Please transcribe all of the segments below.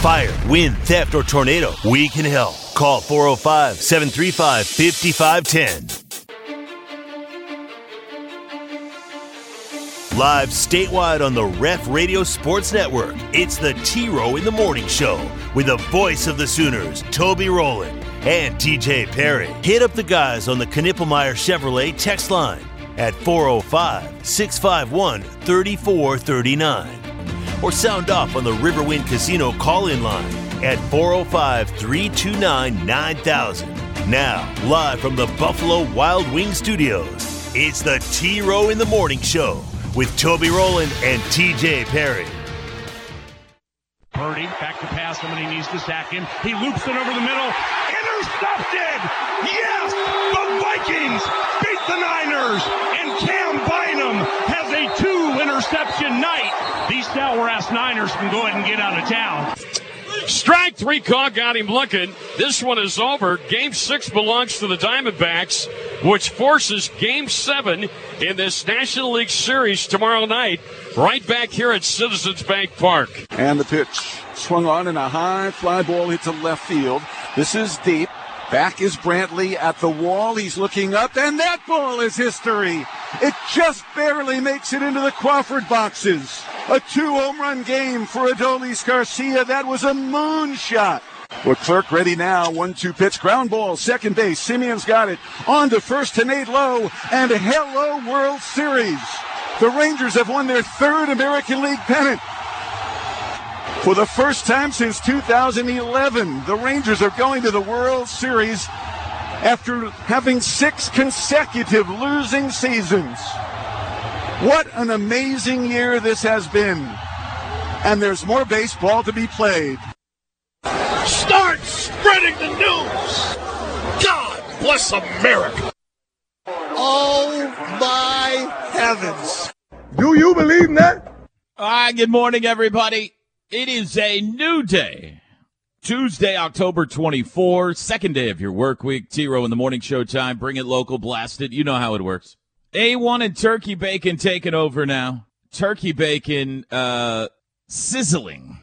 Fire, wind, theft, or tornado, we can help. Call 405 735 5510. Live statewide on the Ref Radio Sports Network, it's the T Row in the Morning Show with the voice of the Sooners, Toby Rowland and TJ Perry. Hit up the guys on the Knippelmeyer Chevrolet text line at 405 651 3439 or sound off on the Riverwind Casino call in line at 405 329 9000. Now, live from the Buffalo Wild Wing Studios, it's the T Row in the Morning Show with Toby Rowland and TJ Perry. Purdy back to pass. Somebody needs to sack him. He loops it over the middle. Intercepted! Yes! The Vikings beat the Niners! And Cam Bynum has a two interception night. Stalwart ass Niners can go ahead and get out of town. Strike three call got him looking. This one is over. Game six belongs to the Diamondbacks, which forces game seven in this National League Series tomorrow night, right back here at Citizens Bank Park. And the pitch swung on and a high fly ball hits a left field. This is deep. Back is Brantley at the wall. He's looking up, and that ball is history. It just barely makes it into the Crawford boxes. A two home run game for Adolis Garcia. That was a moonshot. clerk ready now. One two pitch. Ground ball. Second base. Semien's got it. On to first to Nate Lowe. And hello, World Series. The Rangers have won their third American League pennant. For the first time since 2011, the Rangers are going to the World Series after having six consecutive losing seasons. What an amazing year this has been. And there's more baseball to be played. Start spreading the news. God bless America. Oh my heavens. Do you believe in that? Ah, good morning, everybody. It is a new day. Tuesday, October 24, second day of your work week. T-Row in the morning show time. Bring it local, blast it. You know how it works. A1 and turkey bacon taking over now. Turkey bacon, uh, sizzling.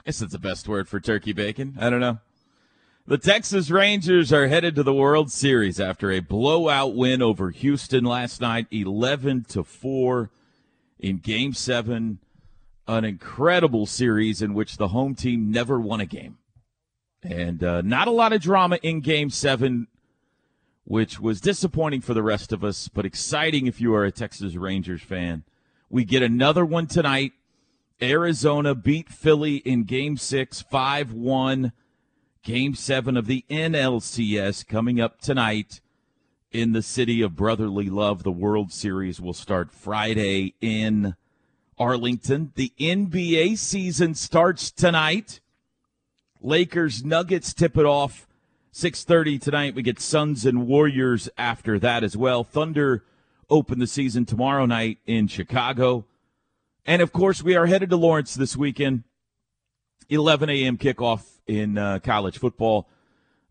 I guess that's the best word for turkey bacon. I don't know. The Texas Rangers are headed to the World Series after a blowout win over Houston last night, 11 to 4 in game 7, an incredible series in which the home team never won a game. And uh, not a lot of drama in game 7 which was disappointing for the rest of us, but exciting if you are a Texas Rangers fan. We get another one tonight. Arizona beat Philly in game six, 5 1. Game seven of the NLCS coming up tonight in the city of brotherly love. The World Series will start Friday in Arlington. The NBA season starts tonight. Lakers Nuggets tip it off 6:30 tonight. We get Suns and Warriors after that as well. Thunder open the season tomorrow night in Chicago. And of course, we are headed to Lawrence this weekend. 11 a.m. kickoff in uh, college football.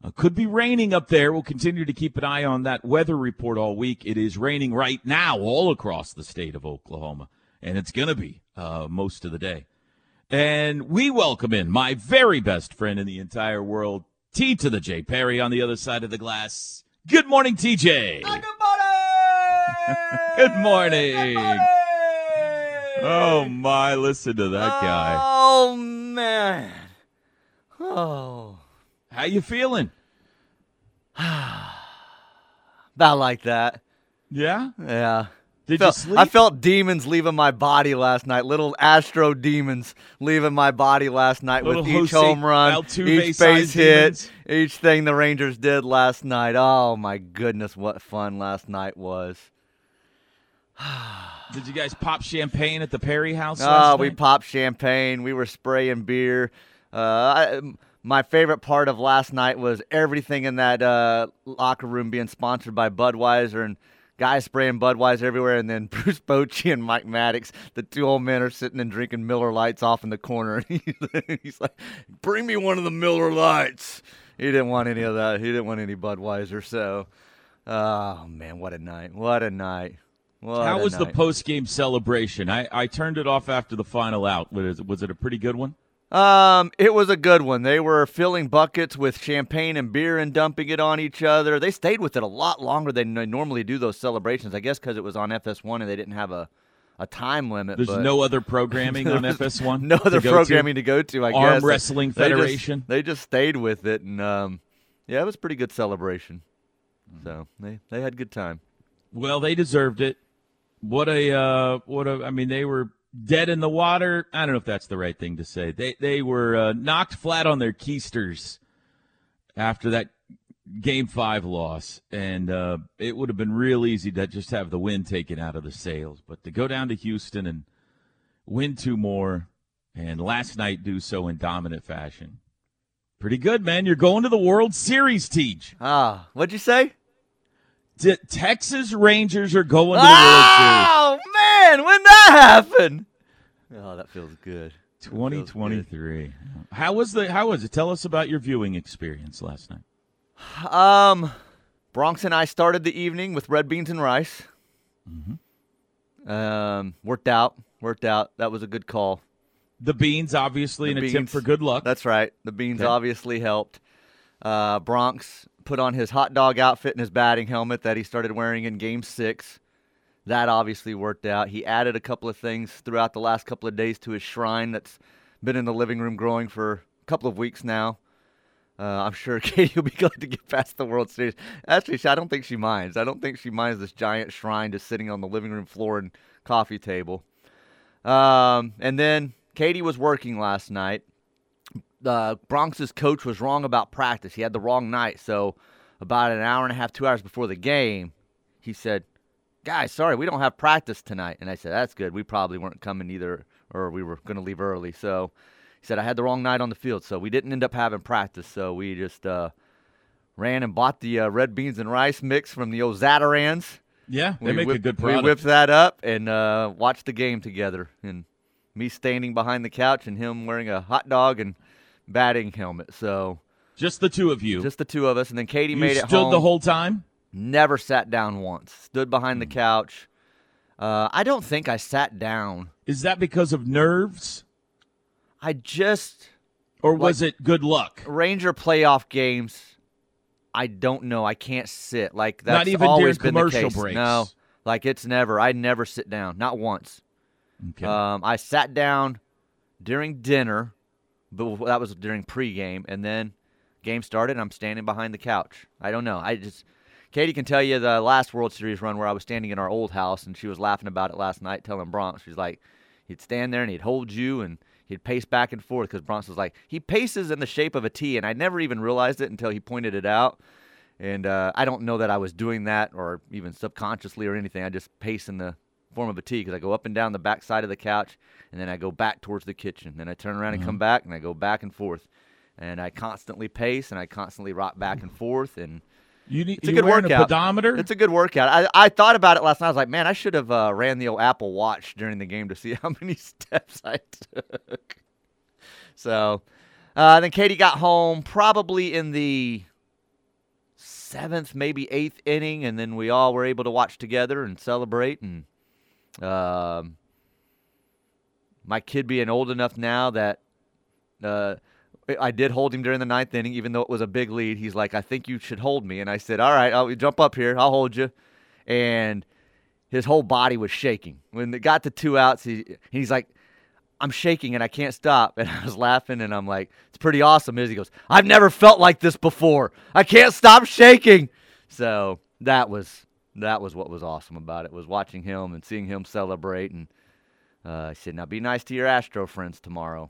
Uh, could be raining up there. We'll continue to keep an eye on that weather report all week. It is raining right now all across the state of Oklahoma, and it's going to be uh, most of the day. And we welcome in my very best friend in the entire world, T to the J Perry on the other side of the glass. Good morning, TJ. Oh, good morning. Good morning. Good morning. Oh my, listen to that guy. Oh man. Oh. How you feeling? About like that. Yeah? Yeah. Did Felt- you sleep? I felt demons leaving my body last night. Little Astro demons leaving my body last night Little with each Jose home run, Altuve each base hit, demons. each thing the Rangers did last night. Oh my goodness, what fun last night was! Did you guys pop champagne at the Perry house? Oh, we popped champagne. We were spraying beer. Uh, I, my favorite part of last night was everything in that uh, locker room being sponsored by Budweiser and guys spraying Budweiser everywhere. And then Bruce Bochy and Mike Maddux, the two old men, are sitting and drinking Miller Lites off in the corner. He's like, "Bring me one of the Miller Lites." He didn't want any of that. He didn't want any Budweiser. So, oh man, what a night! What a night! What How a was the post game celebration? I, I turned it off after the final out. Was it, was it a pretty good one? Um, it was a good one. They were filling buckets with champagne and beer and dumping it on each other. They stayed with it a lot longer than they normally do those celebrations. I guess because it was on FS1 and they didn't have a, a time limit. There's no other programming on FS1. no other to programming To? to go to. I Arm guess Wrestling They just- Federation. They just, stayed with it, and um, yeah, it was a pretty good celebration. So they they had a good time. Well, they deserved it. What a uh, what a. I mean, they were dead in the water. I don't know if that's the right thing to say. They they were uh, knocked flat on their keisters after that game five loss, and uh, it would have been real easy to just have the wind taken out of the sails. But to go down to Houston and win two more, and last night do so in dominant fashion. Pretty good, man. You're going to the World Series, Teach. Ah, what'd you say? Texas Rangers are going to the World Series. Oh man, when that happened? Oh, that feels good. That feels good. 2023. How was the how was it? Tell us about your viewing experience last night. Um, Bronx and I started the evening with red beans and rice. Mm-hmm. Um, worked out. Worked out. That was a good call. The beans, obviously, The an attempt for good luck. That's right. The beans Okay. obviously helped. Uh, Bronx put on his hot dog outfit and his batting helmet that he started wearing in Game Six. That obviously worked out. He added a couple of things throughout the last couple of days to his shrine that's been in the living room growing for a couple of weeks now. Uh, I'm sure Katie will be glad to get past the World Series. Actually, I don't think she minds. I don't think she minds this giant shrine just sitting on the living room floor and coffee table. Um, and then Katie was working last night. The Bronx's coach was wrong about practice. He had the wrong night. So, about an hour and a half, two hours before the game, he said, Guys, sorry, we don't have practice tonight. And I said, That's good. We probably weren't coming either, or we were going to leave early. So, he said, I had the wrong night on the field. So, we didn't end up having practice. So, we just uh, ran and bought the uh, red beans and rice mix from the old Zatarain's. yeah, they We make a whip- good We whipped that up and uh, watched the game together. And me standing behind the couch and him wearing a hot dog and batting helmet. So Just the two of you. just the two of us. And then Katie you made it stood home. the whole time. Never sat down once. Stood behind the Hmm. couch. Uh, I don't think I sat down. Is that because of nerves, I just or was it good luck? Ranger playoff games. I don't know. I can't sit. Like that's Not even always during been the commercial case. breaks. No, like it's never. I never sit down. Not once. Okay. Um, I sat down during dinner, but that was during pregame, and then game started. and I'm standing behind the couch. I don't know. I just Katie can tell you the last World Series run where I was standing in our old house, and she was laughing about it last night, telling Bronx she's like, he'd stand there and he'd hold you and. He'd pace back and forth because Bronx was like, he paces in the shape of a T, and I never even realized it until he pointed it out. And uh, I don't know that I was doing that or even subconsciously or anything. I just pace in the form of a T because I go up and down the back side of the couch and then I go back towards the kitchen. Then I turn around and come back and I go back and forth. And I constantly pace and I constantly rock back and forth. And you need it's a good workout. a pedometer. it's a good workout. I, I thought about it last night. I was like, man, I should have uh, ran the old Apple Watch during the game to see how many steps I took. So uh, then Katie got home probably in the seventh, maybe eighth inning, and then we all were able to watch together and celebrate. And um, my kid being old enough now that uh, I did hold him during the ninth inning, even though it was a big lead. He's like, I think you should hold me. And I said, All right, I'll jump up here. I'll hold you. And his whole body was shaking. When it got to two outs, he, he's like, I'm shaking and I can't stop. And I was laughing and I'm like, It's pretty awesome. Is he goes, I've never felt like this before. I can't stop shaking. So that was that was what was awesome about it was watching him and seeing him celebrate. And uh, I said, Now be nice to your Astro friends tomorrow.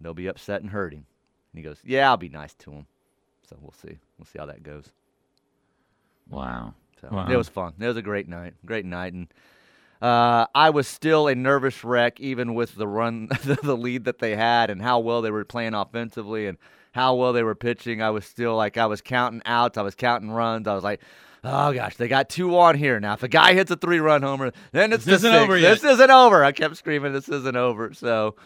They'll be upset and hurting. And he goes, Yeah, I'll be nice to them. So we'll see. We'll see how that goes. wow. So Wow. it was fun. It was a great night. Great night. And uh, I was still a nervous wreck, even with the run, the lead that they had, and how well they were playing offensively, and how well they were pitching. I was still like I was counting outs. I was counting runs. I was like. Oh gosh, they got two on here now. If a guy hits a three-run homer, then it's This the isn't six. over yet. This isn't over. I kept screaming, "This isn't over." So,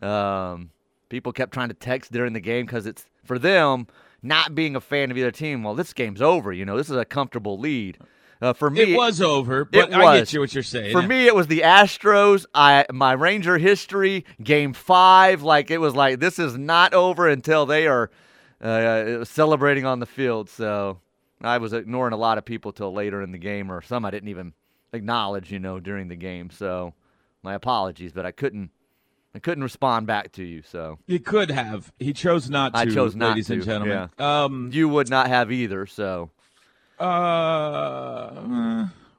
um, people kept trying to text during the game because it's for them not being a fan of either team. Well, this game's over. You know, this is a comfortable lead. Uh, for me, It was over, but I get you what you're saying. For me, it was the Astros. I my Ranger history, Game Five. Like it was like this is not over until they are uh, celebrating on the field. So I was ignoring a lot of people till later in the game, or some I didn't even acknowledge. You know, during the game. So my apologies, but I couldn't. I couldn't respond back to you. So He could have. He chose not to. I chose not ladies and to, gentlemen. Um, you would not have either. So uh,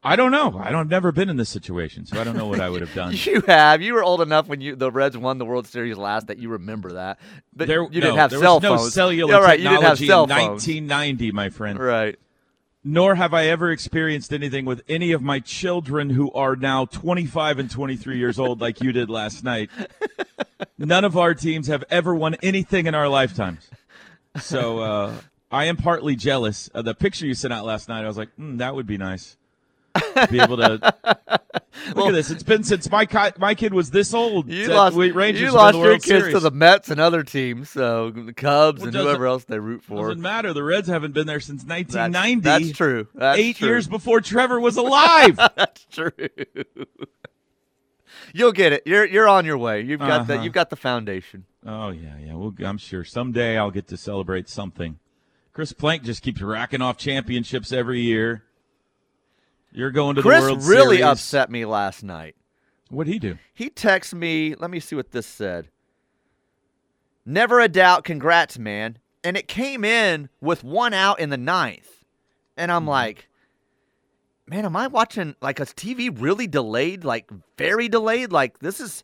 I don't know. I don't. I've never been in this situation, so I don't know what I would have done. you have. You were old enough when you the Reds won the World Series last that you remember that. But there, you didn't have there cell was no cellular Yeah, right. You didn't have technology cell in phones. 1990, my friend. Right. Nor have I ever experienced anything with any of my children who are now 25 and 23 years old, like you did last night. None of our teams have ever won anything in our lifetimes. So uh, I am partly jealous. Uh, the picture you sent out last night, I was like, mm, that would be nice. Be able to look at this. It's been since my ki- my kid was this old. You lost. you lost your kids to the Mets and other teams. So the Cubs Well, and whoever else they root for. Doesn't matter. The Reds haven't been there since 1990. that's true. That's eight true. years before Trevor was alive. That's true. You'll get it. You're you're on your way. You've got the Uh-huh. you've got the foundation. Oh yeah, yeah. Well, I'm sure someday I'll get to celebrate something. Chris Plank just keeps racking off championships every year. You're going to Chris the World really Series. upset me last night. What'd he do? He texted me. Let me see what this said. Never a doubt. Congrats, man. And it came in with one out in the ninth, and Mm-hmm. I'm like, man, am I watching like a TV really delayed, like very delayed? Like this is.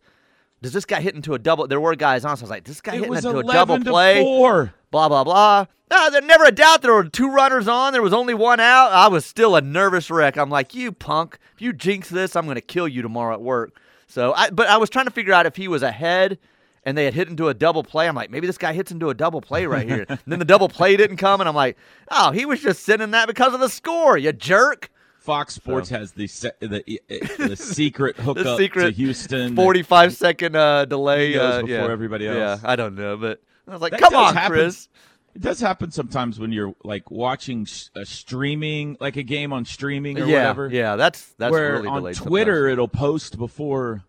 Does this guy hit into a double? There were guys on, so I was like, this guy It hitting was into a 11 double play. four. blah blah blah. No, there never a doubt there were two runners on. There was only one out. I was still a nervous wreck. I'm like, you punk! If you jinx this, I'm gonna kill you tomorrow at work. So, I but I was trying to figure out if he was ahead and they had hit into a double play. I'm like, maybe this guy hits into a double play right here. then the double play didn't come, and I'm like, oh, he was just sending that because of the score. You jerk. Fox Sports has the se- the the secret hookup The secret to Houston. 45 second uh, delay uh, before yeah. everybody Yeah, else. I don't know, but I was like, That come on, happen. Chris. It does happen sometimes when you're like watching a streaming, like a game on streaming or yeah, whatever. yeah, that's that's where really on delayed. Twitter it'll post before,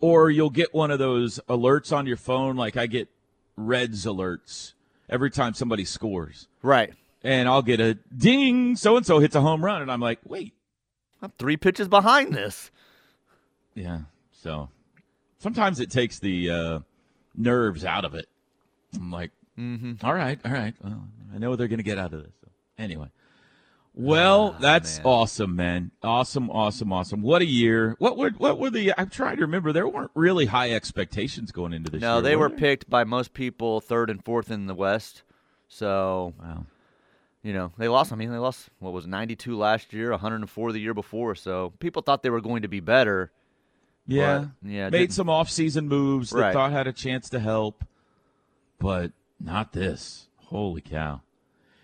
or you'll get one of those alerts on your phone. Like I get Reds alerts every time somebody scores, right? And I'll get a ding, so and so hits a home run, and I'm like, wait, I'm three pitches behind this. yeah. So sometimes it takes the uh, nerves out of it. I'm like, Mm-hmm. all right, all right. Well, I know what they're going to get out of this. So, anyway. Well, Ah, that's man. awesome, man. Awesome, awesome, awesome. What a year. What were what were the I'm trying to remember. There weren't really high expectations going into this No, year. they were there? picked by most people third and fourth in the West. So Wow. You know they lost. I mean, they lost what was 92 last year, 104 the year before. So people thought they were going to be better. Yeah. But, yeah, Made didn't- some off-season moves that Right. thought had a chance to help, but not this. Holy cow.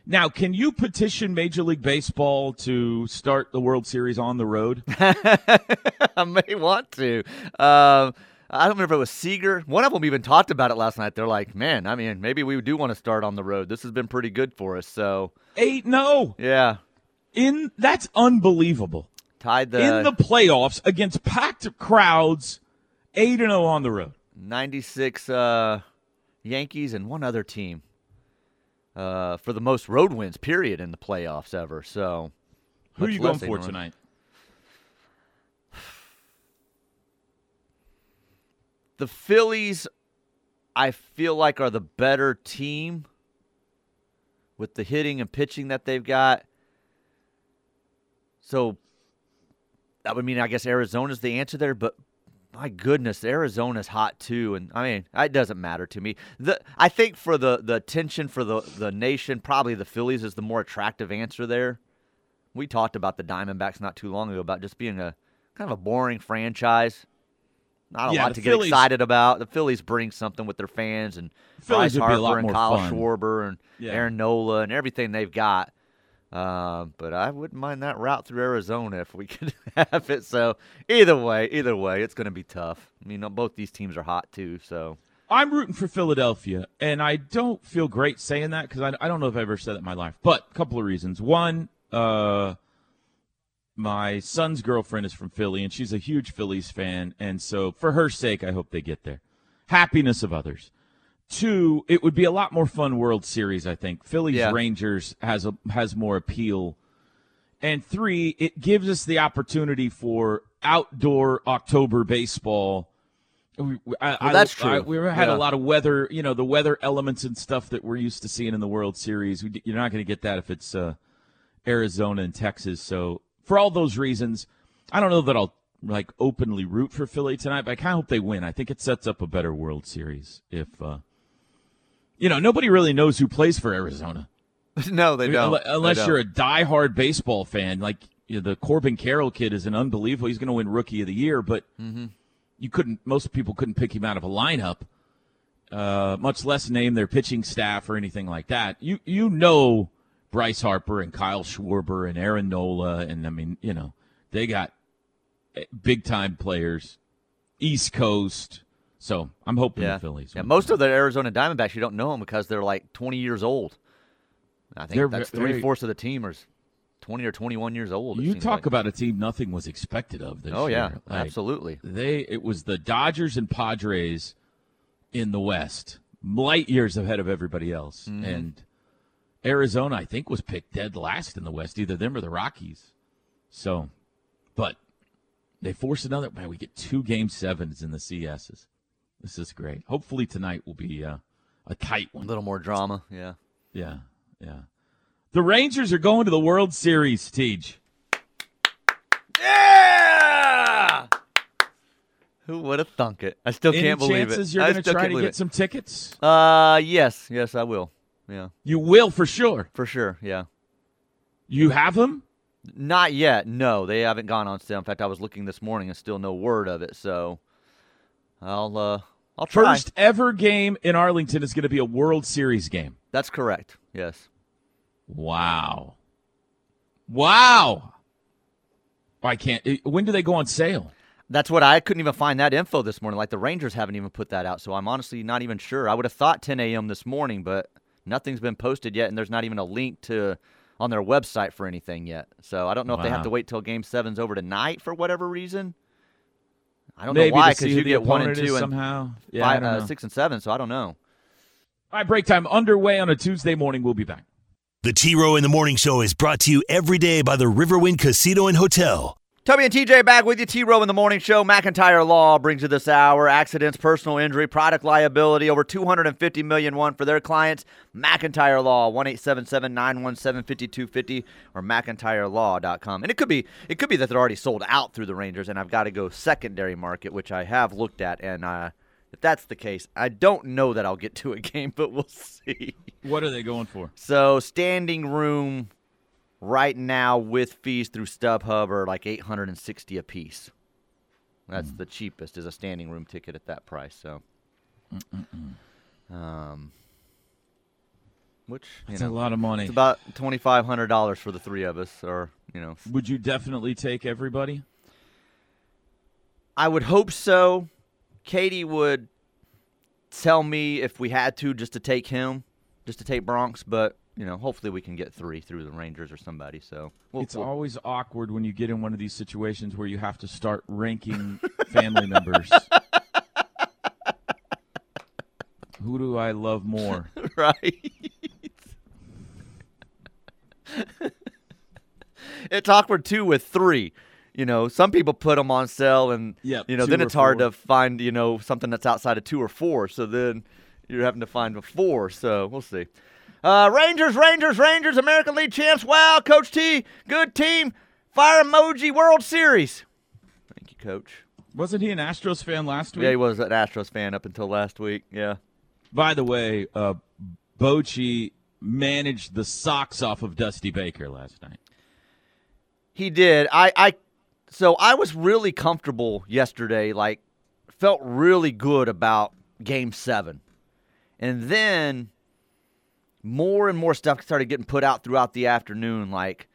Now, can you petition Major League Baseball to start the World Series on the road? I may want to. Um, I don't remember if it was Seager. One of them even talked about it last night. They're like, "Man, I mean, maybe we do want to start on the road. This has been pretty good for us." So Eight no. yeah, In that's unbelievable. tied the, In the playoffs against packed crowds, 8 and 0 on the road. 96 uh, Yankees and one other team uh, for the most road wins period in the playoffs ever. So Who are you going for tonight? The Phillies, I feel like, are the better team with the hitting and pitching that they've got. So that would mean, I guess, Arizona's the answer there. But my goodness, Arizona's hot too, and I mean, it doesn't matter to me. The I think for the the attention for the the nation, probably the Phillies is the more attractive answer there. We talked about the Diamondbacks not too long ago about just being a kind of a boring franchise. Not a Yeah, lot to get excited about. The Phillies bring something with their fans and Phillies Bryce would be a Harper and Kyle fun. Schwarber and Yeah. Aaron Nola and everything they've got. Um, but I wouldn't mind that route through Arizona if we could have it. So either way, either way, it's going to be tough. I mean, both these teams are hot too. So I'm rooting for Philadelphia, and I don't feel great saying that because I, I don't know if I've ever said that in my life. But a couple of reasons. One, uh, my son's girlfriend is from Philly, and she's a huge Phillies fan, and so for her sake, I hope they get there. Happiness of others. Two, it would be a lot more fun World Series. I think Phillies Yeah. Rangers has a has more appeal. And three, it gives us the opportunity for outdoor October baseball. We, I, I- that's true. I- we had Yeah. a lot of weather, you know, the weather elements and stuff that we're used to seeing in the World Series. We, you're not going to get that if it's uh, Arizona and Texas. So for all those reasons, I don't know that I'll like openly root for Philly tonight, but I kind of hope they win. I think it sets up a better World Series if, uh, you know, nobody really knows who plays for Arizona. no, they I mean, don't. Unless They you're don't. a diehard baseball fan, like you know, the Corbin Carroll kid is an unbelievable. He's going to win Rookie of the Year, but Mm-hmm. you couldn't. Most people couldn't pick him out of a lineup, uh, much less name their pitching staff or anything like that. You you know Bryce Harper and Kyle Schwarber and Aaron Nola, and I mean you know they got big time players, East Coast. So I'm hoping yeah. the Phillies. Yeah, most of the Arizona Diamondbacks, you don't know them because they're like 20 years old. I think They're that's three fourths of the team are 20 or 21 years old. You talk like. about a team nothing was expected of this Oh year. yeah, Like, absolutely. They it was the Dodgers and Padres in the West, light years ahead of everybody else. Mm-hmm. And Arizona, I think, was picked dead last in the West, either them or the Rockies. So, but they force another. Man, we get two game sevens in the CSs. This is great. Hopefully tonight will be uh, a tight one. A little more drama. Yeah. Yeah, yeah. The Rangers are going to the World Series, Tej. Yeah. Who would have thunk it? I still Any can't believe chances it. you're going to try to get some tickets? Uh, yes, yes, I will. Yeah, You will for sure. for sure. Yeah. You have them? Not yet. No, they haven't gone on sale. In fact, I was looking this morning and still no word of it. So, I'll uh, I'll try. First ever game in Arlington is going to be a World Series game. That's correct. Yes. Wow. Wow. I can't. eh, When do they go on sale? That's what I couldn't even find that info this morning. Like the Rangers haven't even put that out, so I'm honestly not even sure. I would have thought 10 a.m. this morning, but nothing's been posted yet, and there's not even a link to on their website for anything yet. So I don't know if they have to wait till Game Seven's over tonight for whatever reason. I don't Maybe know why because you get one and two and somehow. Yeah, five, uh, six and seven, so I don't know. All right, break time underway on a Tuesday morning. We'll be back. The T Row in the Morning Show is brought to you every day by the Riverwind Casino and Hotel. Toby and TJ back with you. T Row in the morning show. McIntyre Law brings you this hour. Accidents, personal injury, product liability. Over 250 million won for their clients. McIntyre Law, 1 917 5250 or McIntyreLaw.com. And it could be it could be that they're already sold out through the Rangers, and I've got to go secondary market, which I have looked at. And uh, if that's the case, I don't know that I'll get to a game, but we'll see. What are they going for? So standing room right now with fees through StubHub are like 860 a piece. That's Hmm. the cheapest is a standing room ticket at that price. So, um, which It's know, a lot of money. it's about twenty five hundred dollars for the three of us, or you know, Would you definitely take everybody? I would hope so. Katie would tell me if we had to just to take him, just to take Bronx, but you know, hopefully we can get three through the Rangers or somebody. So we'll, it's we'll- always awkward when you get in one of these situations where you have to start ranking family members. Who do I love more? right? it's awkward too with three. You know, some people put them on sale, and Yep, you know, then it's hard four. to find you know something that's outside of two or four. So then you're having to find a four. So we'll see. Uh, Rangers, Rangers, Rangers, American League champs. Wow, Coach T, good team. Fire emoji, World Series. Thank you, Coach. Wasn't he an Astros fan last week? Yeah, he was an Astros fan up until last week. Yeah. By the way, uh, Bochy managed the socks off of Dusty Baker last night. He did. I, I so I was really comfortable yesterday, like felt really good about game seven. And then more and more stuff started getting put out throughout the afternoon, like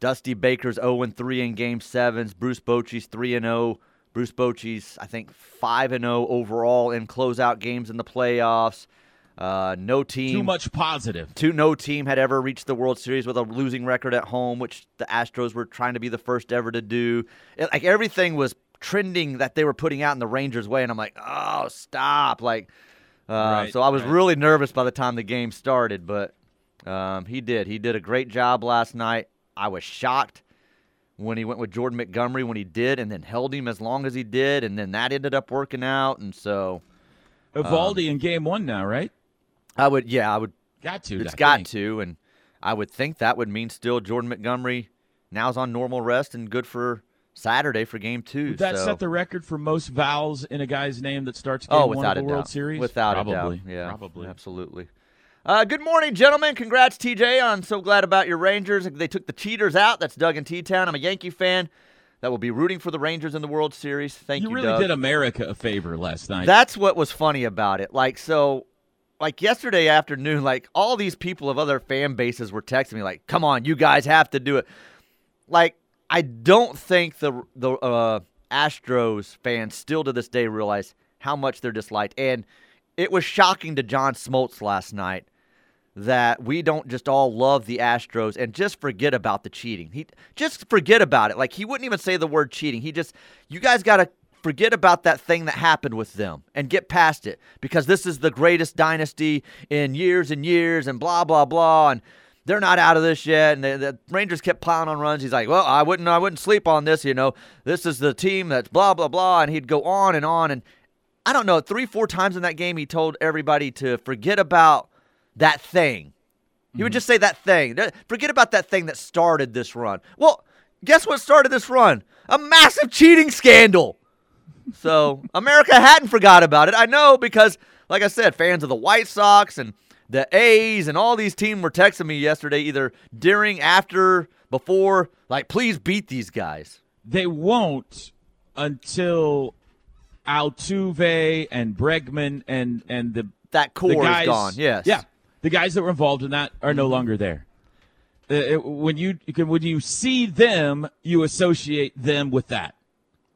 Dusty Baker's 0 and 3 in game sevens, Bruce Bochy's 3 and 0. Bruce Bochy's, I think, 5 and 0 overall in closeout games in the playoffs. Uh, no team. Too much positive. Two, no team had ever reached the World Series with a losing record at home, which the Astros were trying to be the first ever to do. It, like everything was trending that they were putting out in the Rangers' way, and I'm like, oh, stop! Like, uh, Right, so I was right. really nervous by the time the game started, but um, he did. He did a great job last night. I was shocked when he went with Jordan Montgomery when he did, and then held him as long as he did, and then that ended up working out, and so Eovaldi in game one now, right? I would, yeah, I would Got to. It's I got think. to, and I would think that would mean still Jordan Montgomery now's on normal rest and good for Saturday for Game Two. Would that so. set the record for most vowels in a guy's name that starts game oh, one without of a the World doubt, Series? without probably, a doubt, yeah, probably. absolutely. Uh, good morning, gentlemen. Congrats, TJ. I'm so glad about your Rangers. They took the cheaters out. That's Doug in T-Town. I'm a Yankee fan that will be rooting for the Rangers in the World Series. Thank you, You really Doug. did America a favor last night. That's what was funny about it. Like so like yesterday afternoon, like all these people of other fan bases were texting me like, "Come on, you guys have to do it." Like I don't think the the uh, Astros fans still to this day realize how much they're disliked, and it was shocking to John Smoltz last night that we don't just all love the Astros and just forget about the cheating. He just forget about it. Like he wouldn't even say the word cheating. He just you guys got to forget about that thing that happened with them and get past it because this is the greatest dynasty in years and years and blah blah blah and they're not out of this yet and the, the Rangers kept piling on runs. He's like, "Well, I wouldn't I wouldn't sleep on this, you know. This is the team that's blah blah blah." And he'd go on and on and I don't know, 3-4 times in that game he told everybody to forget about that thing. He would mm-hmm. just say that thing. Forget about that thing that started this run. Well, guess what started this run? A massive cheating scandal. So America hadn't forgot about it. I know because, like I said, fans of the White Sox and the A's and all these teams were texting me yesterday, either during, after, before, like, please beat these guys. they won't until Altuve and Bregman and and the That core the guys, is gone. Yes. Yeah. The guys that were involved in that are no longer there. Uh, it- when you you can- when you see them, you associate them with that,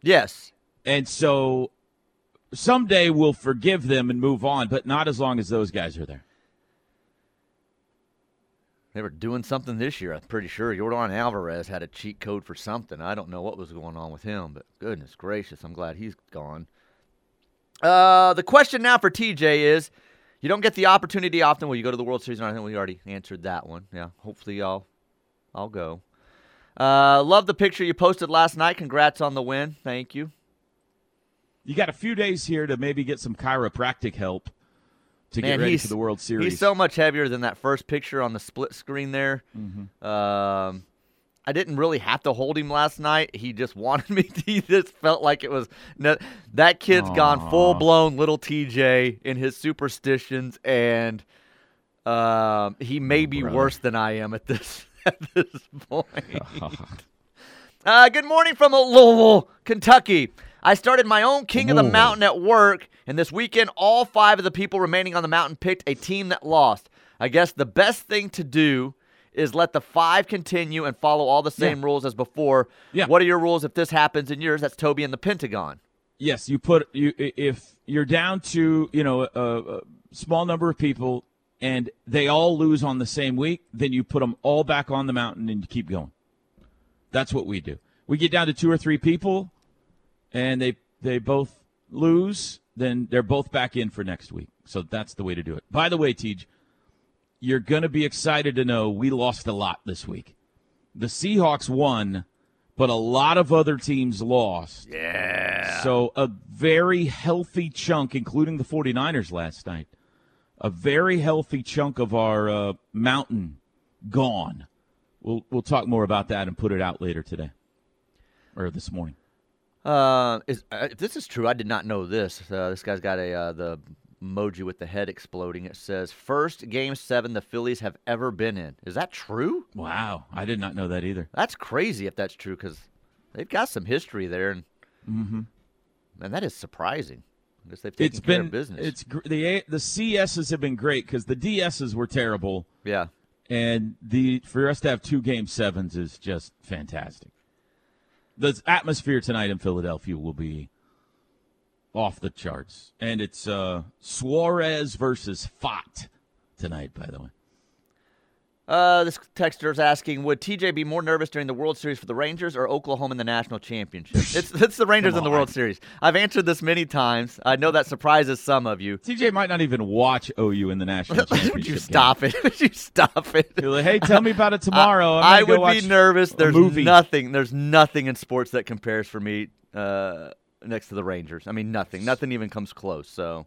Yes. and so someday we'll forgive them and move on, but not as long as those guys are there. They were doing something this year. I'm pretty sure Yordan Alvarez had a cheat code for something. I don't know what was going on with him, but goodness gracious, I'm glad he's gone. Uh, the question now for TJ is: You don't get the opportunity often. Will you go to the World Series? And I think we already answered that one. Yeah, hopefully I'll, I'll go. Uh, love the picture you posted last night. Congrats on the win. Thank you. You got a few days here to maybe get some chiropractic help to Man, get ready for the World Series. He's so much heavier than that first picture on the split screen there. Mm-hmm. Um, I didn't really have to hold him last night. He just wanted me to. He just felt like it was no, that kid's gone full blown little TJ in his superstitions, and um, he may be brother. worse than I am at this at this point. Uh, good morning from Louisville, Kentucky. I started my own King of the Mountain at work, and this weekend, all five of the people remaining on the mountain picked a team that lost. I guess the best thing to do is let the five continue and follow all the same Yeah. rules as before. Yeah. What are your rules if this happens in yours? That's Toby and the Pentagon. Yes, you put you if you're down to you know a, a small number of people and they all lose on the same week, then you put them all back on the mountain and you keep going. That's what we do. We get down to two or three people, and they they both lose, then they're both back in for next week. So that's the way to do it. By the way, Tej, you're going to be excited to know we lost a lot this week. The Seahawks won, but a lot of other teams lost. Yeah. So a very healthy chunk, including the 49ers last night, a very healthy chunk of our uh, mountain gone. We'll we'll talk more about that and put it out later today or this morning. Uh, is uh, if this is true, I did not know this. Uh, this guy's got a uh, the emoji with the head exploding. It says first game seven the Phillies have ever been in. Is that true? Wow, I did not know that either. That's crazy if that's true because they've got some history there, and man, that is surprising. I guess they've taken It's care been of business. it's gr- the A- the CSs have been great because the DSs were terrible, yeah, and the for us to have two game sevens is just fantastic. The atmosphere tonight in Philadelphia will be off the charts. And it's uh, Suarez versus Pfaadt tonight, by the way. Uh, this texter is asking, would TJ be more nervous during the World Series for the Rangers or Oklahoma in the national championship? it's, it's the Rangers in the World Series. I've answered this many times. I know that surprises some of you. TJ might not even watch OU in the national championship. would you stop game. it? Would you stop it? Like, hey, tell me about it tomorrow. I, I would be nervous. There's nothing. There's nothing in sports that compares for me uh, next to the Rangers. I mean, nothing. Nothing even comes close. So.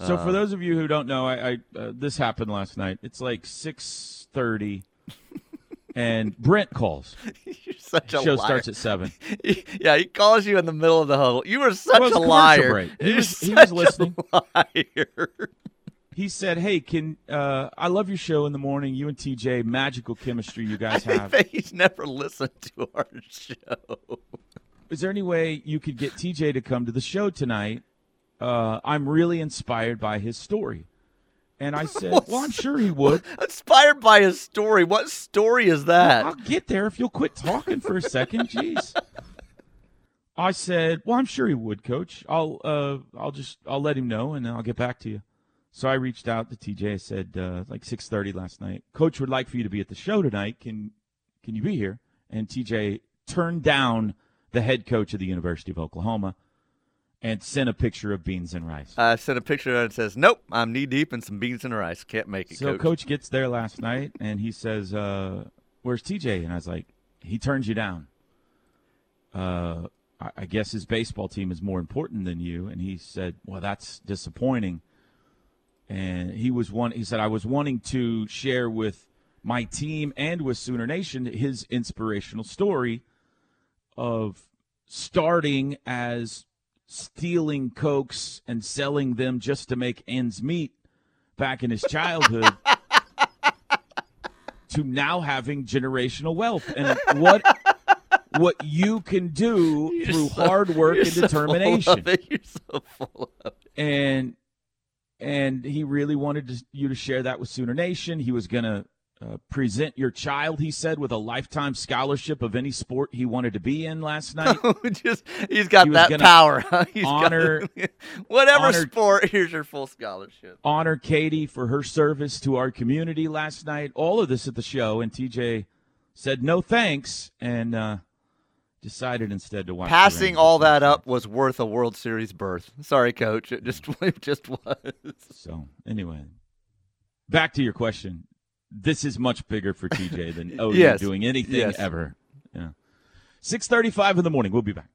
So for uh, those of you who don't know, I, I uh, this happened last night. It's like six thirty, and Brent calls. You're such a liar. show liar. starts at seven. yeah, he calls you in the middle of the huddle. You were such well, a liar. Break. He You're was, he was listening. liar. He said, "Hey, can uh, I love your show in the morning? You and TJ, magical chemistry you guys have." He's never listened to our show. Is there any way you could get TJ to come to the show tonight? Uh, I'm really inspired by his story. And I said, Well, I'm sure he would. Inspired by his story. What story is that? I'll get there if you'll quit talking for a second. Jeez. I said, Well, I'm sure he would, coach. I'll uh I'll just I'll let him know and I'll get back to you. So I reached out to TJ. I said, uh, like six thirty last night. Coach would like for you to be at the show tonight. Can can you be here? And TJ turned down the head coach of the University of Oklahoma and sent a picture of beans and rice. I sent a picture and it says, "Nope, I'm knee deep in some beans and rice. Can't make it." So coach, coach gets there last night and he says, uh, "Where's TJ?" And I was like, "He turns you down." Uh, I, I guess his baseball team is more important than you. And he said, "Well, that's disappointing." And he was one. He said, "I was wanting to share with my team and with Sooner Nation his inspirational story of." starting as stealing cokes and selling them just to make ends meet back in his childhood to now having generational wealth and what what you can do You're through so- hard work and so determination Full of it. You're so full of it. and and he really wanted to, you to share that with Sooner Nation. He was going to uh, present your child, he said, with a lifetime scholarship of any sport he wanted to be in last night. Just he's got He that power. huh? He's got- honor- whatever honor- sport. Here's your full scholarship. honor Katie for her service to our community last night. All of this at the show, and TJ said no thanks and uh, decided instead to watch. Passing all that up was worth a World Series berth. Sorry, coach. It just it just was. So anyway, back to your question. This is much bigger for TJ than oh, OU Yes. doing anything Yes. ever. Yeah. Six thirty-five in the morning. We'll be back.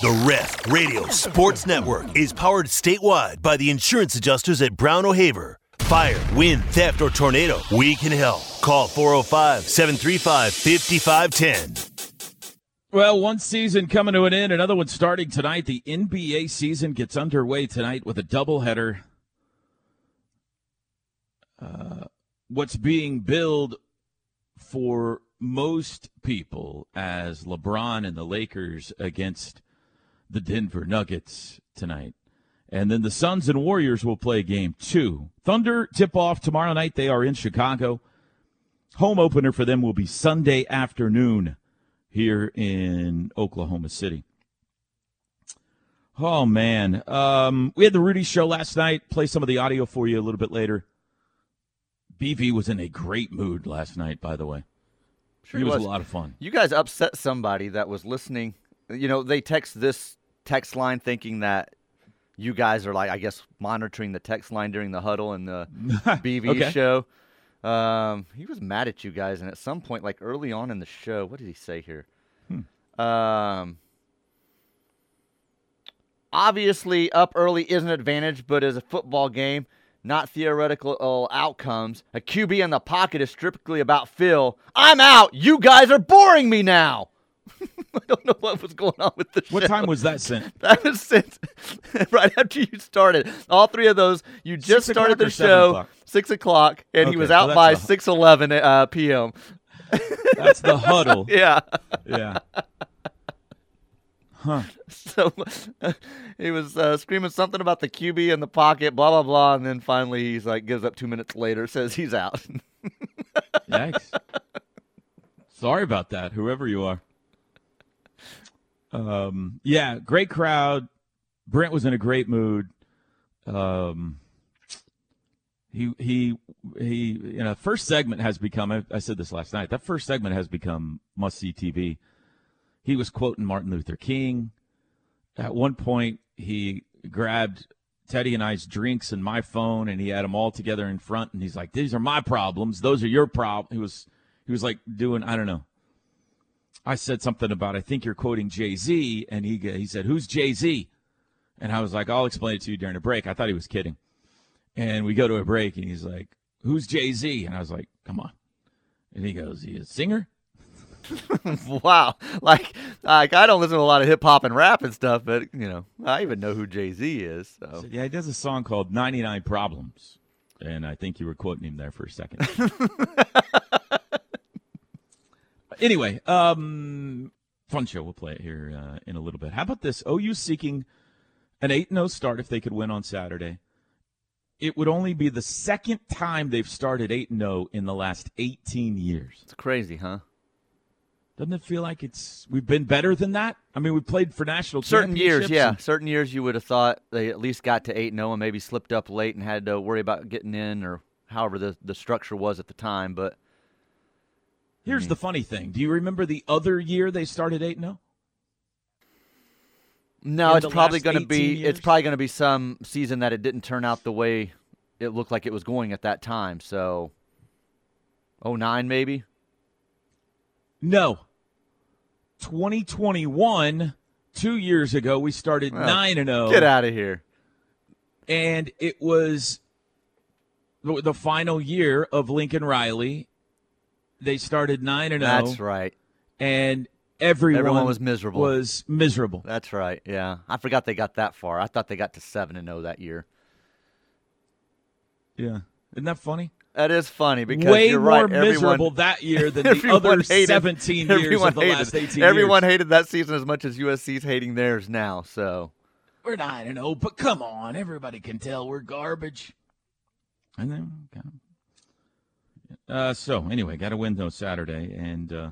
The Ref Radio Sports Network is powered statewide by the insurance adjusters at Brown O'Haver. Fire, wind, theft, or tornado, we can help. Call 405 735 5510. Well, one season coming to an end, another one starting tonight. The NBA season gets underway tonight with a doubleheader. What's being billed for most people as LeBron and the Lakers against the Denver Nuggets tonight. And then the Suns and Warriors will play game two. Thunder tip off tomorrow night. They are in Chicago. Home opener for them will be Sunday afternoon here in Oklahoma City. Oh man, um, we had the Rudy show last night. Play some of the audio for you a little bit later. BV was in a great mood last night. By the way, Sure it he was, was. a lot of fun. You guys upset somebody that was listening. You know, they text this text line thinking that you guys are like, I guess, monitoring the text line during the huddle and the BV Okay. show. Um, he was mad at you guys, and at some point, like early on in the show, what did he say here? Um, obviously, up early is an advantage, but as a football game, not theoretical outcomes. A QB in the pocket is strictly about Phil. I'm out. You guys are boring me now. I don't know what was going on with the What show. time was that sent? That was sent right after you started. All three of those, you just Six started the show o'clock? six o'clock, and he was out that's by a- six eleven uh, p.m. That's the huddle. Yeah. Yeah. So he was uh, screaming something about the QB in the pocket, blah blah blah, and then finally he's like gives up two minutes later, says he's out. Yikes. Sorry about that, whoever you are. Um, yeah, great crowd. Brent was in a great mood. Um, he he he. You know, first segment has become. I, I said this last night. That first segment has become must see TV. He was quoting Martin Luther King. At one point, he grabbed Teddy and I's drinks and my phone, and he had them all together in front. And he's like, "These are my problems. Those are your problems." He was he was like doing I don't know. I said something about I think you're quoting Jay Z, and he he said, "Who's Jay Z?" And I was like, "I'll explain it to you during a break." I thought he was kidding. And we go to a break, and he's like, "Who's Jay Z?" And I was like, "Come on." And he goes, "He a singer." wow, like like I don't listen to a lot of hip hop and rap and stuff, but you know I even know who Jay Z is. So yeah, he does a song called "99 Problems," and I think you were quoting him there for a second. anyway, um, fun show. We'll play it here uh, in a little bit. How about this? OU seeking an 8 0 start if they could win on Saturday. It would only be the second time they've started 8 0 in the last 18 years. It's crazy, huh? Doesn't it feel like it's we've been better than that? I mean, we played for national certain years, yeah. and- certain years you would have thought they at least got to eight and zero, and maybe slipped up late and had to worry about getting in or however the the structure was at the time. But Here's mm. the funny thing. Do you remember the other year they started 8 and 0? no, In it's probably going to be years? it's probably going to be some season that it didn't turn out the way it looked like it was going at that time. So, oh nine maybe. No. 2021, two years ago, we started Oh, 9 and 0. Get out of here. and it was the, the final year of Lincoln Riley. They started nine and zero. That's right. and everyone, Everyone was miserable. Was miserable. That's right. Yeah, I forgot they got that far. I thought they got to seven and zero that year. Yeah, isn't that funny? That is funny because Way you're more right. Everyone, miserable that year than the other hated- 17 years everyone of the hated, last 18 Everyone years. hated that season as much as USC's hating theirs now. So We're nine and zero, but come on, everybody can tell we're garbage. And then. Uh, so anyway, got a win though Saturday, and uh,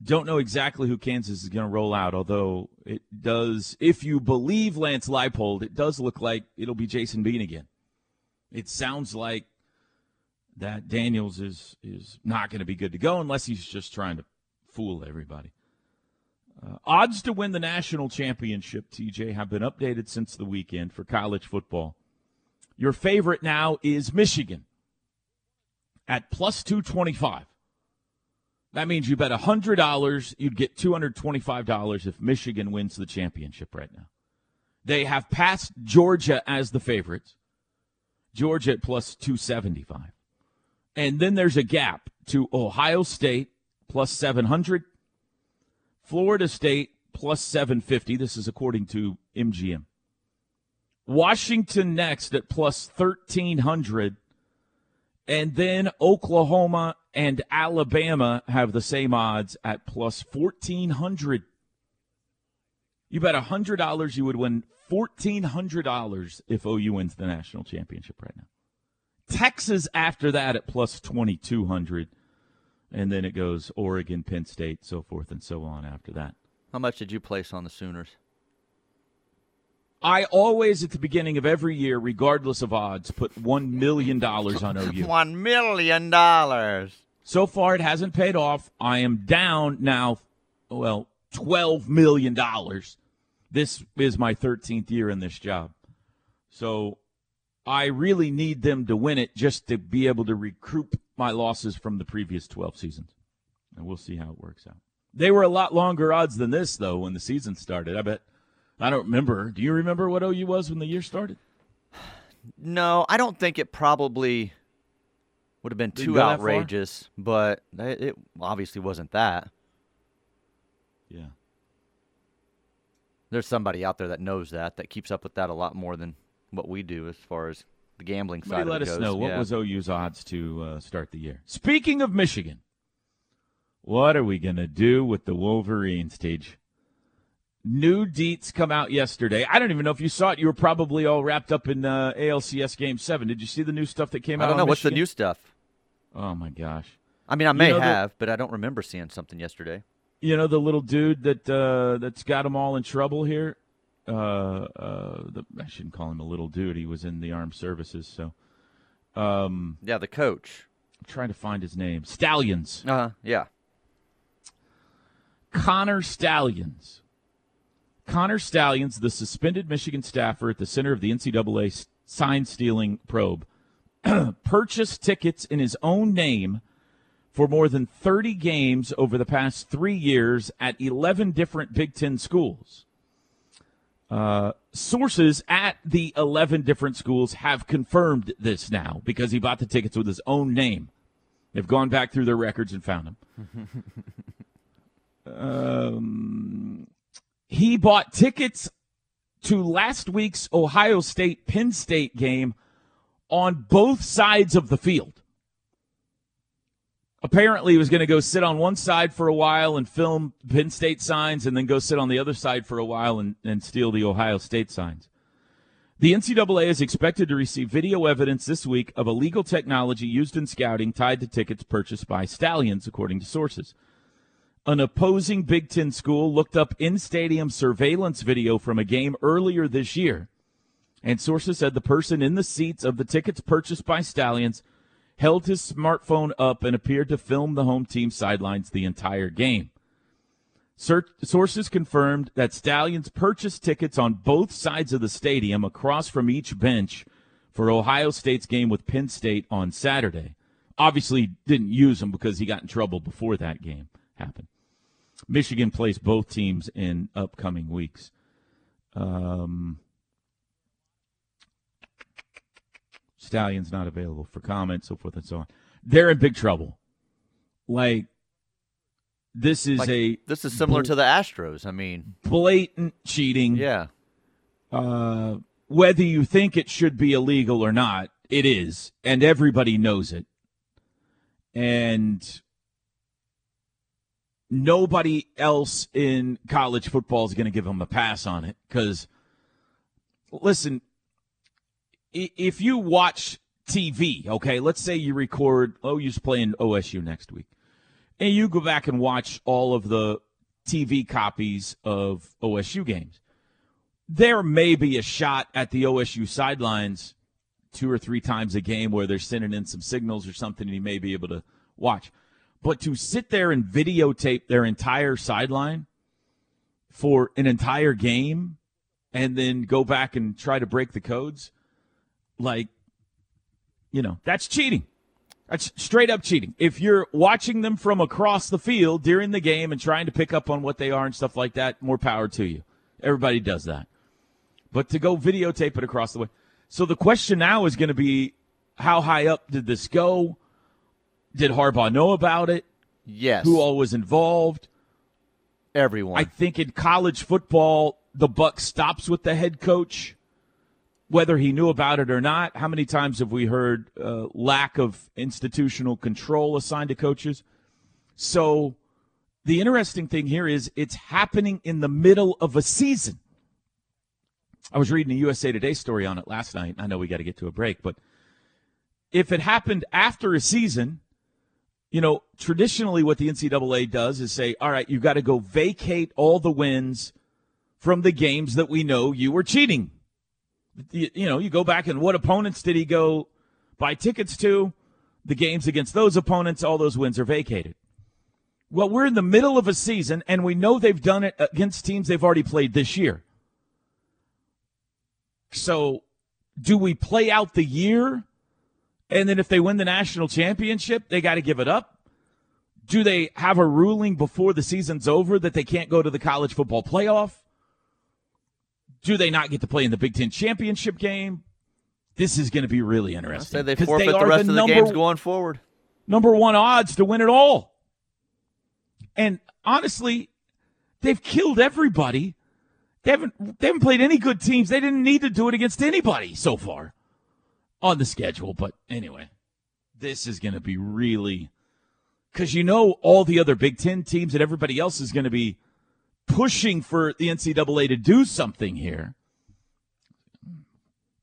don't know exactly who Kansas is going to roll out. Although it does, if you believe Lance Leipold, it does look like it'll be Jason Bean again. It sounds like that Daniels is is not going to be good to go unless he's just trying to fool everybody. Uh, odds to win the national championship, TJ, have been updated since the weekend for college football. Your favorite now is Michigan at plus 225. That means you bet $100, you'd get $225 if Michigan wins the championship right now. They have passed Georgia as the favorites. Georgia at plus 275. And then there's a gap to Ohio State plus 700, Florida State plus 750. This is according to MGM. Washington next at plus 1300. And then Oklahoma and Alabama have the same odds at plus 1400. You bet $100 you would win $1,400 if OU wins the national championship right now. Texas after that at plus 2200 and then it goes Oregon, Penn State, so forth and so on after that. how much did you place on the Sooners? I always at the beginning of every year, regardless of odds, put one million dollars on OU. One million dollars. So far, it hasn't paid off. I am down now. Well, twelve million dollars. This is my thirteenth year in this job, so I really need them to win it just to be able to recoup my losses from the previous twelve seasons, and we'll see how it works out. They were a lot longer odds than this, though, when the season started. I bet. I don't remember. Do you remember what OU was when the year started? No, I don't think it probably would have been too go that far? outrageous, but it obviously wasn't that. Yeah. There's somebody out there that knows that, that keeps up with that a lot more than what we do as far as the gambling Somebody side let us goes. know what yeah. was OU's odds to uh, start the year. Speaking of Michigan, what are we going to do with the Wolverines, Stage? New deets come out yesterday. I don't even know if you saw it. You were probably all wrapped up in uh, ALCS Game 7. Did you see the new stuff that came out? I don't know what's the new stuff. Oh, my gosh. I mean, I may know that- have, but I don't remember seeing something yesterday. You know the little dude that uh, that's got them all in trouble here. Uh, uh, the, I shouldn't call him a little dude. He was in the armed services, so. Um, yeah, the coach. I'm trying to find his name. Stalions. Uh huh. Yeah. Connor Stalions. Connor Stalions, the suspended Michigan staffer at the center of the NCAA sign stealing probe, purchased tickets in his own name for more than 30 games over the past three years at 11 different Big Ten schools. Uh, sources at the 11 different schools have confirmed this now because he bought the tickets with his own name. They've gone back through their records and found him. um, he bought tickets to last week's Ohio State Penn State game on both sides of the field. Apparently, he was going to go sit on one side for a while and film Penn State signs and then go sit on the other side for a while and, and steal the Ohio State signs. The NCAA is expected to receive video evidence this week of illegal technology used in scouting tied to tickets purchased by Stalions, according to sources. An opposing Big Ten school looked up in stadium surveillance video from a game earlier this year, and sources said the person in the seats of the tickets purchased by Stalions held his smartphone up and appeared to film the home team sidelines the entire game. Sources confirmed that Stalions purchased tickets on both sides of the stadium across from each bench for Ohio State's game with Penn State on Saturday. Obviously, didn't use them because he got in trouble before that game happened. Michigan plays both teams in upcoming weeks. Um, Stalions not available for comment, so forth and so on. They're in big trouble. Like this is Like, a This is similar to the Astros. I mean, blatant cheating. yeah. Uh, whether you think it should be illegal or not, it is, and everybody knows it. And nobody else in college football is going to give them a pass on it because, listen, if you watch TV, okay, let's say you record, oh, you're playing OSU next week, and you go back and watch all of the TV copies of OSU games there may be a shot at the OSU sidelines two or three times a game where they're sending in some signals or something and you may be able to watch. But to sit there and videotape their entire sideline for an entire game and then go back and try to break the codes, like, you know, that's cheating. That's straight up cheating. If you're watching them from across the field during the game and trying to pick up on what they are and stuff like that, more power to you. Everybody does that. But to go videotape it across the way. So the question now is going to be how high up did this go? Did Harbaugh know about it? Yes. Who all was involved? Everyone. I think in college football, the buck stops with the head coach, whether he knew about it or not. How many times have we heard uh, lack of institutional control assigned to coaches? So the interesting thing here is it's happening in the middle of a season. I was reading a USA Today story on it last night. I know we got to get to a break, but if it happened after a season, you know, traditionally what the NCAA does is say, all right, you've got to go vacate all the wins from the games that we know you were cheating. You, know, you go back and what opponents did he go buy tickets to? The games against those opponents, all those wins are vacated. Well, we're in the middle of a season, and we know they've done it against teams they've already played this year. So, do we play out the year? And then if they win the national championship, they got to give it up? Do they have a ruling before the season's over that they can't go to the college football playoff? Do they not get to play in the Big Ten championship game? This is going to be really I interesting. say they forfeit the are rest of the number- games going forward. number one odds to win it all. And honestly, they've killed everybody. They haven't they haven't played any good teams. They didn't need to do it against anybody so far on the schedule. But anyway, this is going to be really because you know all the other Big Ten teams and everybody else is going to be pushing for the NCAA to do something here.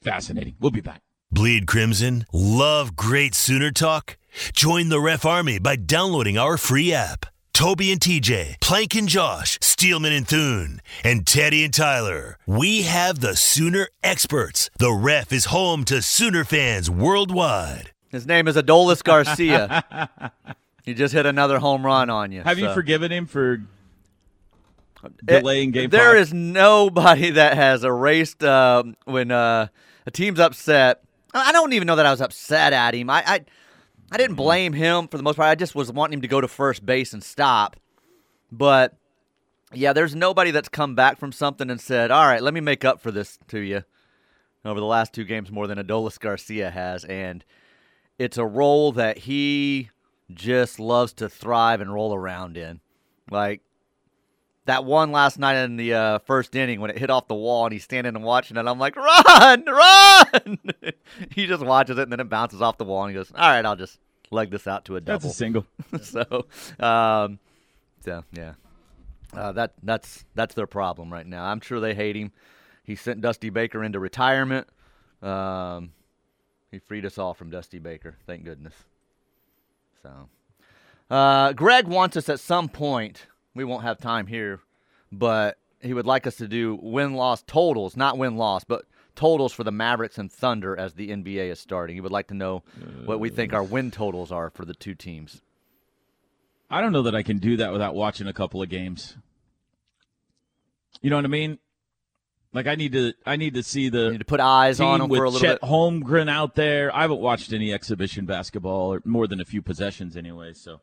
Fascinating. We'll be back. Bleed Crimson? Love great Sooner talk? Join the Ref Army by downloading our free app. Toby and TJ, Plank and Josh, Steelman and Thune, and Teddy and Tyler. We have the Sooner experts. The ref is home to Sooner fans worldwide. His name is Adolis Garcia. he just hit another home run on you. Have so. you forgiven him for delaying game There is nobody that has erased uh, when uh, a team's upset. I I don't even know that I was upset at him. I, I I didn't blame him for the most part. I just was wanting him to go to first base and stop. But yeah, there's nobody that's come back from something and said, "All right, let me make up for this to you." Over the last two games, more than Adolis Garcia has, and it's a role that he just loves to thrive and roll around in. Like that one last night in the uh, first inning when it hit off the wall and he's standing and watching it. I'm like, run, run! he just watches it and then it bounces off the wall and he goes, all right, I'll just leg this out to a double. That's a single. so, um, so yeah, uh, that that's that's their problem right now. I'm sure they hate him. He sent Dusty Baker into retirement. Um, he freed us all from Dusty Baker. Thank goodness. So, uh, Greg wants us at some point. We won't have time here, but he would like us to do win loss totals, not win loss, but totals for the Mavericks and Thunder as the NBA is starting. He would like to know what we think our win totals are for the two teams. I don't know that I can do that without watching a couple of games. You know what I mean? Like I need to, I need to see the You need to put eyes on them with for a little Chet bit. Holmgren out there. I haven't watched any exhibition basketball or more than a few possessions anyway, so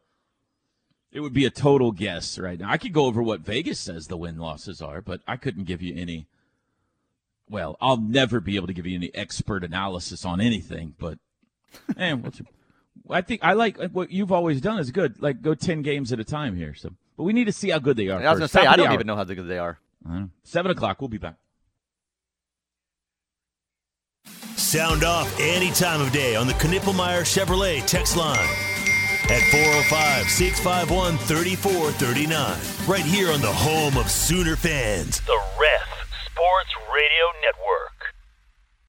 it would be a total guess right now. I could go over what Vegas says the win losses are, but I couldn't give you any. Well, I'll never be able to give you any expert analysis on anything, but eh, what's your- I think I like what you've always done is good. Like go ten games at a time here. So, but we need to see how good they are. I was going to say, Top I of the don't hour. even know how good they are. I don't know. Seven o'clock. We'll be back. Sound off any time of day on the Knippelmeyer Chevrolet text line at 405 651 3439. Right here on the home of Sooner fans, the Ref Sports Radio Network.